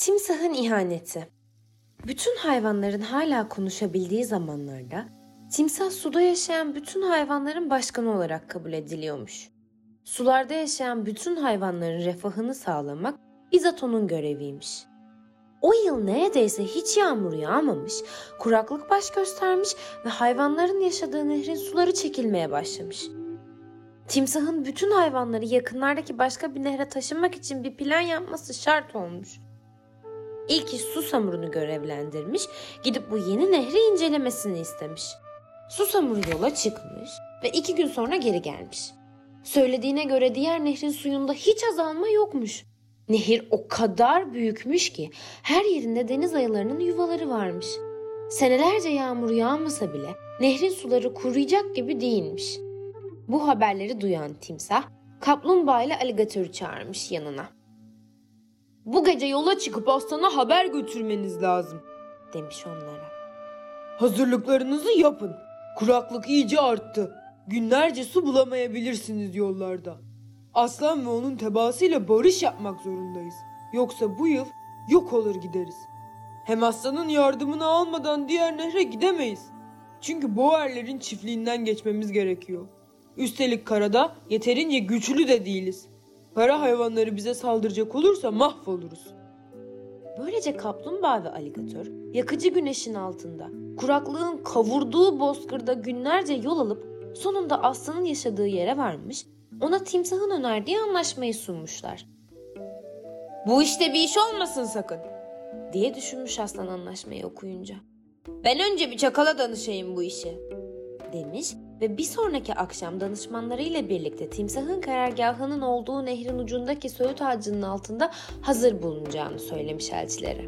Timsahın ihaneti. Bütün hayvanların hala konuşabildiği zamanlarda timsah suda yaşayan bütün hayvanların başkanı olarak kabul ediliyormuş. Sularda yaşayan bütün hayvanların refahını sağlamak bizzat göreviymiş. O yıl neredeyse hiç yağmur yağmamış, kuraklık baş göstermiş ve hayvanların yaşadığı nehrin suları çekilmeye başlamış. Timsahın bütün hayvanları yakınlardaki başka bir nehre taşınmak için bir plan yapması şart olmuş. İlk iş Susamur'unu görevlendirmiş, gidip bu yeni nehri incelemesini istemiş. Susamur yola çıkmış ve iki gün sonra geri gelmiş. Söylediğine göre diğer nehrin suyunda hiç azalma yokmuş. Nehir o kadar büyükmüş ki her yerinde deniz ayılarının yuvaları varmış. Senelerce yağmur yağmasa bile nehrin suları kuruyacak gibi değilmiş. Bu haberleri duyan timsah kaplumbağa ile aligatörü çağırmış yanına. Bu gece yola çıkıp aslana haber götürmeniz lazım demiş onlara. Hazırlıklarınızı yapın. Kuraklık iyice arttı. Günlerce su bulamayabilirsiniz yollarda. Aslan ve onun tebaasıyla barış yapmak zorundayız. Yoksa bu yıl yok olur gideriz. Hem aslanın yardımını almadan diğer nehre gidemeyiz. Çünkü boğerlerin çiftliğinden geçmemiz gerekiyor. Üstelik karada yeterince güçlü de değiliz. Kara hayvanları bize saldıracak olursa mahvoluruz. Böylece kaplumbağa ve aligatör yakıcı güneşin altında kuraklığın kavurduğu bozkırda günlerce yol alıp sonunda aslanın yaşadığı yere varmış ona timsahın önerdiği anlaşmayı sunmuşlar. Bu işte bir iş olmasın sakın diye düşünmüş aslan anlaşmayı okuyunca. Ben önce bir çakala danışayım bu işi demiş ve bir sonraki akşam danışmanlarıyla birlikte timsahın karargahının olduğu nehrin ucundaki söğüt ağacının altında hazır bulunacağını söylemiş elçilere.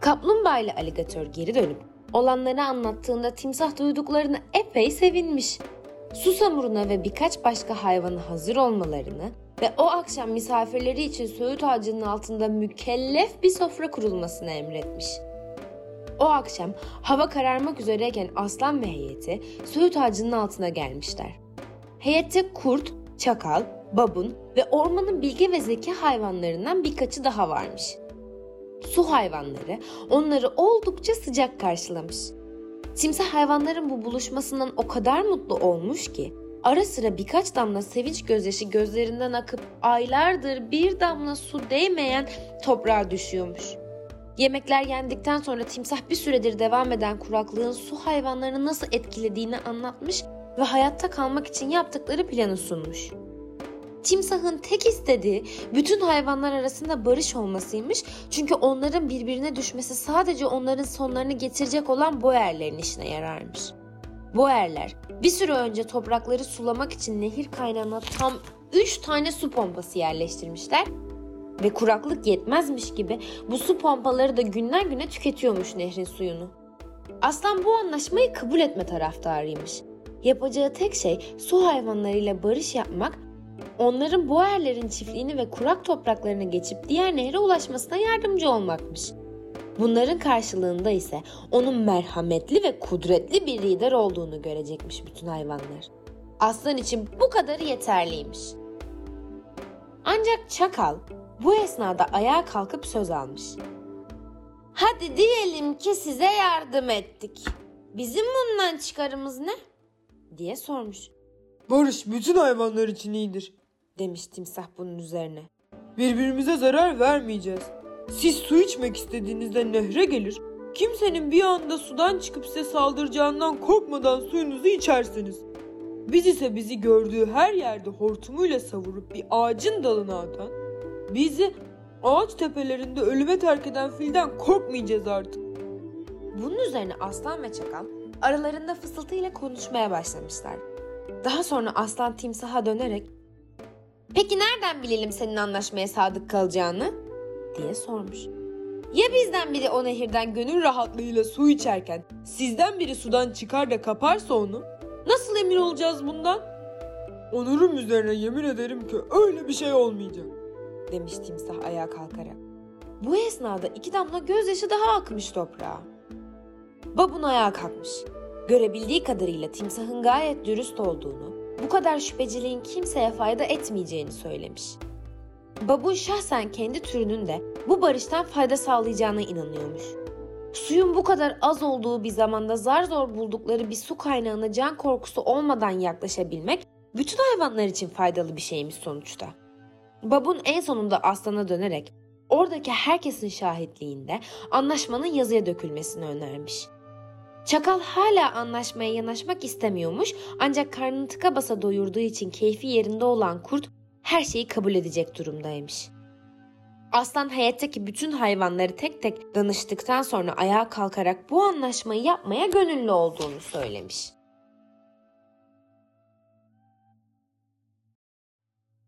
Kaplumbağa ile aligatör geri dönüp olanları anlattığında timsah duyduklarını epey sevinmiş. Susamuruna ve birkaç başka hayvana hazır olmalarını ve o akşam misafirleri için söğüt ağacının altında mükellef bir sofra kurulmasını emretmiş. O akşam hava kararmak üzereyken aslan ve heyeti söğüt ağacının altına gelmişler. Heyette kurt, çakal, babun ve ormanın bilge ve zeki hayvanlarından birkaçı daha varmış. Su hayvanları onları oldukça sıcak karşılamış. Timsah hayvanların bu buluşmasından o kadar mutlu olmuş ki ara sıra birkaç damla sevinç gözyaşı gözlerinden akıp aylardır bir damla su değmeyen toprağa düşüyormuş. Yemekler yendikten sonra timsah bir süredir devam eden kuraklığın su hayvanlarını nasıl etkilediğini anlatmış ve hayatta kalmak için yaptıkları planı sunmuş. Timsahın tek istediği bütün hayvanlar arasında barış olmasıymış çünkü onların birbirine düşmesi sadece onların sonlarını getirecek olan boğerlerin işine yararmış. Boğerler bir süre önce toprakları sulamak için nehir kaynağına tam 3 tane su pompası yerleştirmişler ve kuraklık yetmezmiş gibi bu su pompaları da günler güne tüketiyormuş nehrin suyunu. Aslan bu anlaşmayı kabul etme taraftarıymış. Yapacağı tek şey su hayvanlarıyla barış yapmak, onların boğerlerin çiftliğini ve kurak topraklarını geçip diğer nehre ulaşmasına yardımcı olmakmış. Bunların karşılığında ise onun merhametli ve kudretli bir lider olduğunu görecekmiş bütün hayvanlar. Aslan için bu kadarı yeterliymiş. Ancak çakal bu esnada ayağa kalkıp söz almış. Hadi diyelim ki size yardım ettik. Bizim bundan çıkarımız ne? diye sormuş. Barış bütün hayvanlar için iyidir. Demiş timsah bunun üzerine. Birbirimize zarar vermeyeceğiz. Siz su içmek istediğinizde nehre gelir, kimsenin bir anda sudan çıkıp size saldıracağından korkmadan suyunuzu içersiniz. Biz ise bizi gördüğü her yerde hortumuyla savurup bir ağacın dalına atan, bizi ağaç tepelerinde ölüme terk eden filden korkmayacağız artık. Bunun üzerine aslan ve çakal aralarında fısıltıyla konuşmaya başlamışlar. Daha sonra aslan timsaha dönerek Peki nereden bilelim senin anlaşmaya sadık kalacağını? diye sormuş. Ya bizden biri o nehirden gönül rahatlığıyla su içerken sizden biri sudan çıkar da kaparsa onu? Nasıl emin olacağız bundan? Onurum üzerine yemin ederim ki öyle bir şey olmayacak. Demiş timsah ayağa kalkarak. Bu esnada iki damla gözyaşı daha akmış toprağa. Babun ayağa kalkmış. Görebildiği kadarıyla timsahın gayet dürüst olduğunu, bu kadar şüpheciliğin kimseye fayda etmeyeceğini söylemiş. Babun şahsen kendi türünün de bu barıştan fayda sağlayacağına inanıyormuş. Suyun bu kadar az olduğu bir zamanda zar zor buldukları bir su kaynağına can korkusu olmadan yaklaşabilmek bütün hayvanlar için faydalı bir şeymiş sonuçta. Babun en sonunda aslana dönerek oradaki herkesin şahitliğinde anlaşmanın yazıya dökülmesini önermiş. Çakal hala anlaşmaya yanaşmak istemiyormuş ancak karnını tıka basa doyurduğu için keyfi yerinde olan kurt her şeyi kabul edecek durumdaymış. Aslan hayattaki bütün hayvanları tek tek danıştıktan sonra ayağa kalkarak bu anlaşmayı yapmaya gönüllü olduğunu söylemiş.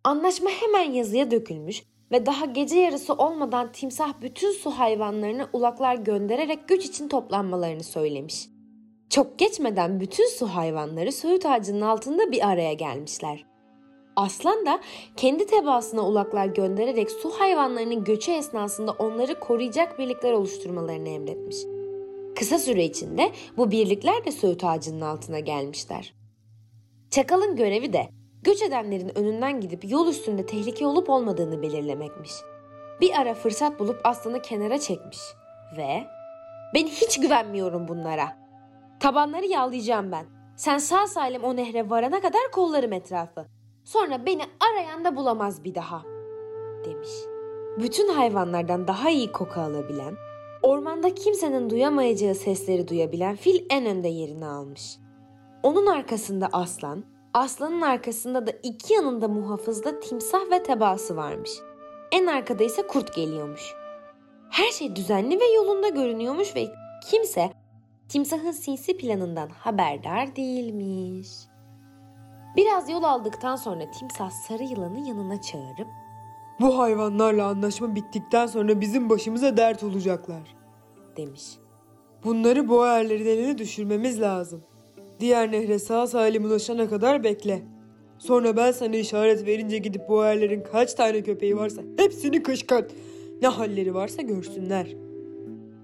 Anlaşma hemen yazıya dökülmüş ve daha gece yarısı olmadan timsah bütün su hayvanlarına ulaklar göndererek güç için toplanmalarını söylemiş. Çok geçmeden bütün su hayvanları söğüt ağacının altında bir araya gelmişler. Aslan da kendi tebaasına ulaklar göndererek su hayvanlarının göçü esnasında onları koruyacak birlikler oluşturmalarını emretmiş. Kısa süre içinde bu birlikler de söğüt ağacının altına gelmişler. Çakalın görevi de göç edenlerin önünden gidip yol üstünde tehlike olup olmadığını belirlemekmiş. Bir ara fırsat bulup aslanı kenara çekmiş ve ben hiç güvenmiyorum bunlara. Tabanları yağlayacağım ben. Sen sağ salim o nehre varana kadar kollarım etrafı. Sonra beni arayan da bulamaz bir daha." demiş. Bütün hayvanlardan daha iyi koku alabilen, ormanda kimsenin duyamayacağı sesleri duyabilen fil en önde yerini almış. Onun arkasında aslan, aslanın arkasında da iki yanında muhafızda timsah ve tebaası varmış. En arkada ise kurt geliyormuş. Her şey düzenli ve yolunda görünüyormuş ve kimse timsahın sinsi planından haberdar değilmiş. Biraz yol aldıktan sonra timsah sarı yılanı yanına çağırıp Bu hayvanlarla anlaşma bittikten sonra bizim başımıza dert olacaklar. demiş. Bunları boğerlerin eline düşürmemiz lazım. Diğer nehre sağ salim ulaşana kadar bekle. Sonra ben sana işaret verince gidip boğerlerin kaç tane köpeği varsa hepsini kışkırt. Ne halleri varsa görsünler.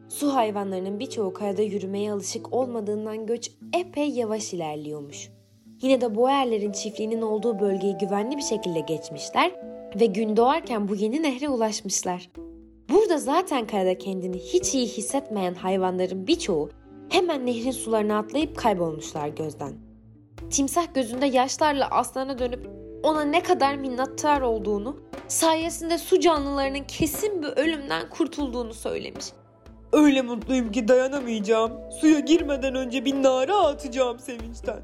Su hayvanlarının birçoğu karada yürümeye alışık olmadığından göç epey yavaş ilerliyormuş. Yine de Boerlerin çiftliğinin olduğu bölgeyi güvenli bir şekilde geçmişler ve gün doğarken bu yeni nehre ulaşmışlar. Burada zaten karada kendini hiç iyi hissetmeyen hayvanların birçoğu hemen nehrin sularına atlayıp kaybolmuşlar gözden. Timsah gözünde yaşlarla aslana dönüp ona ne kadar minnettar olduğunu, sayesinde su canlılarının kesin bir ölümden kurtulduğunu söylemiş. Öyle mutluyum ki dayanamayacağım. Suya girmeden önce bir nara atacağım sevinçten.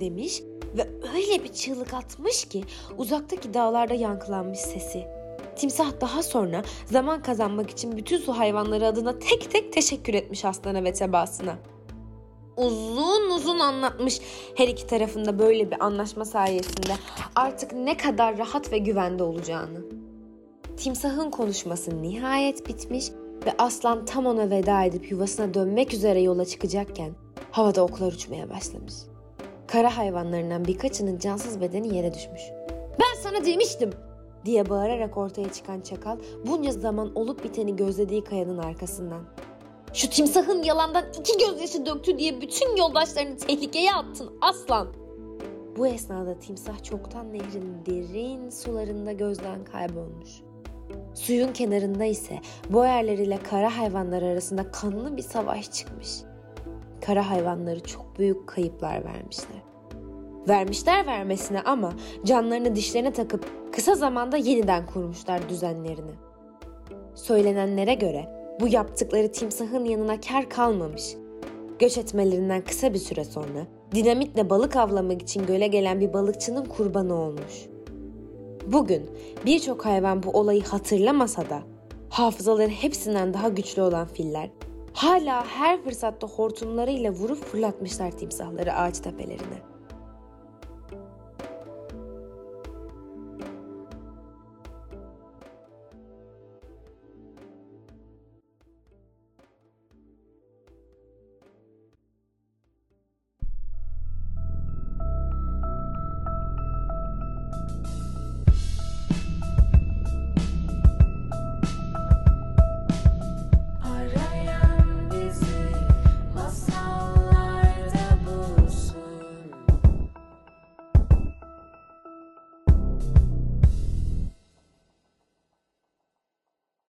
demiş ve öyle bir çığlık atmış ki uzaktaki dağlarda yankılanmış sesi. Timsah daha sonra zaman kazanmak için bütün su hayvanları adına tek tek teşekkür etmiş aslana ve tebaasına. Uzun uzun anlatmış her iki tarafında böyle bir anlaşma sayesinde artık ne kadar rahat ve güvende olacağını. Timsahın konuşması nihayet bitmiş ve aslan tam ona veda edip yuvasına dönmek üzere yola çıkacakken havada oklar uçmaya başlamış. Kara hayvanlarından birkaçının cansız bedeni yere düşmüş. Ben sana demiştim diye bağırarak ortaya çıkan çakal bunca zaman olup biteni gözlediği kayanın arkasından. Şu timsahın yalandan iki gözyaşı döktü diye bütün yoldaşlarını tehlikeye attın aslan. Bu esnada timsah çoktan nehrin derin sularında gözden kaybolmuş. Suyun kenarında ise boyerler ile kara hayvanlar arasında kanlı bir savaş çıkmış. Kara hayvanları çok büyük kayıplar vermişler. Vermişler vermesine ama canlarını dişlerine takıp kısa zamanda yeniden kurmuşlar düzenlerini. Söylenenlere göre bu yaptıkları timsahın yanına kar kalmamış. Göç etmelerinden kısa bir süre sonra dinamitle balık avlamak için göle gelen bir balıkçının kurbanı olmuş. Bugün birçok hayvan bu olayı hatırlamasa da hafızaları hepsinden daha güçlü olan filler hala her fırsatta hortumlarıyla vurup fırlatmışlar timsahları ağaç tepelerine.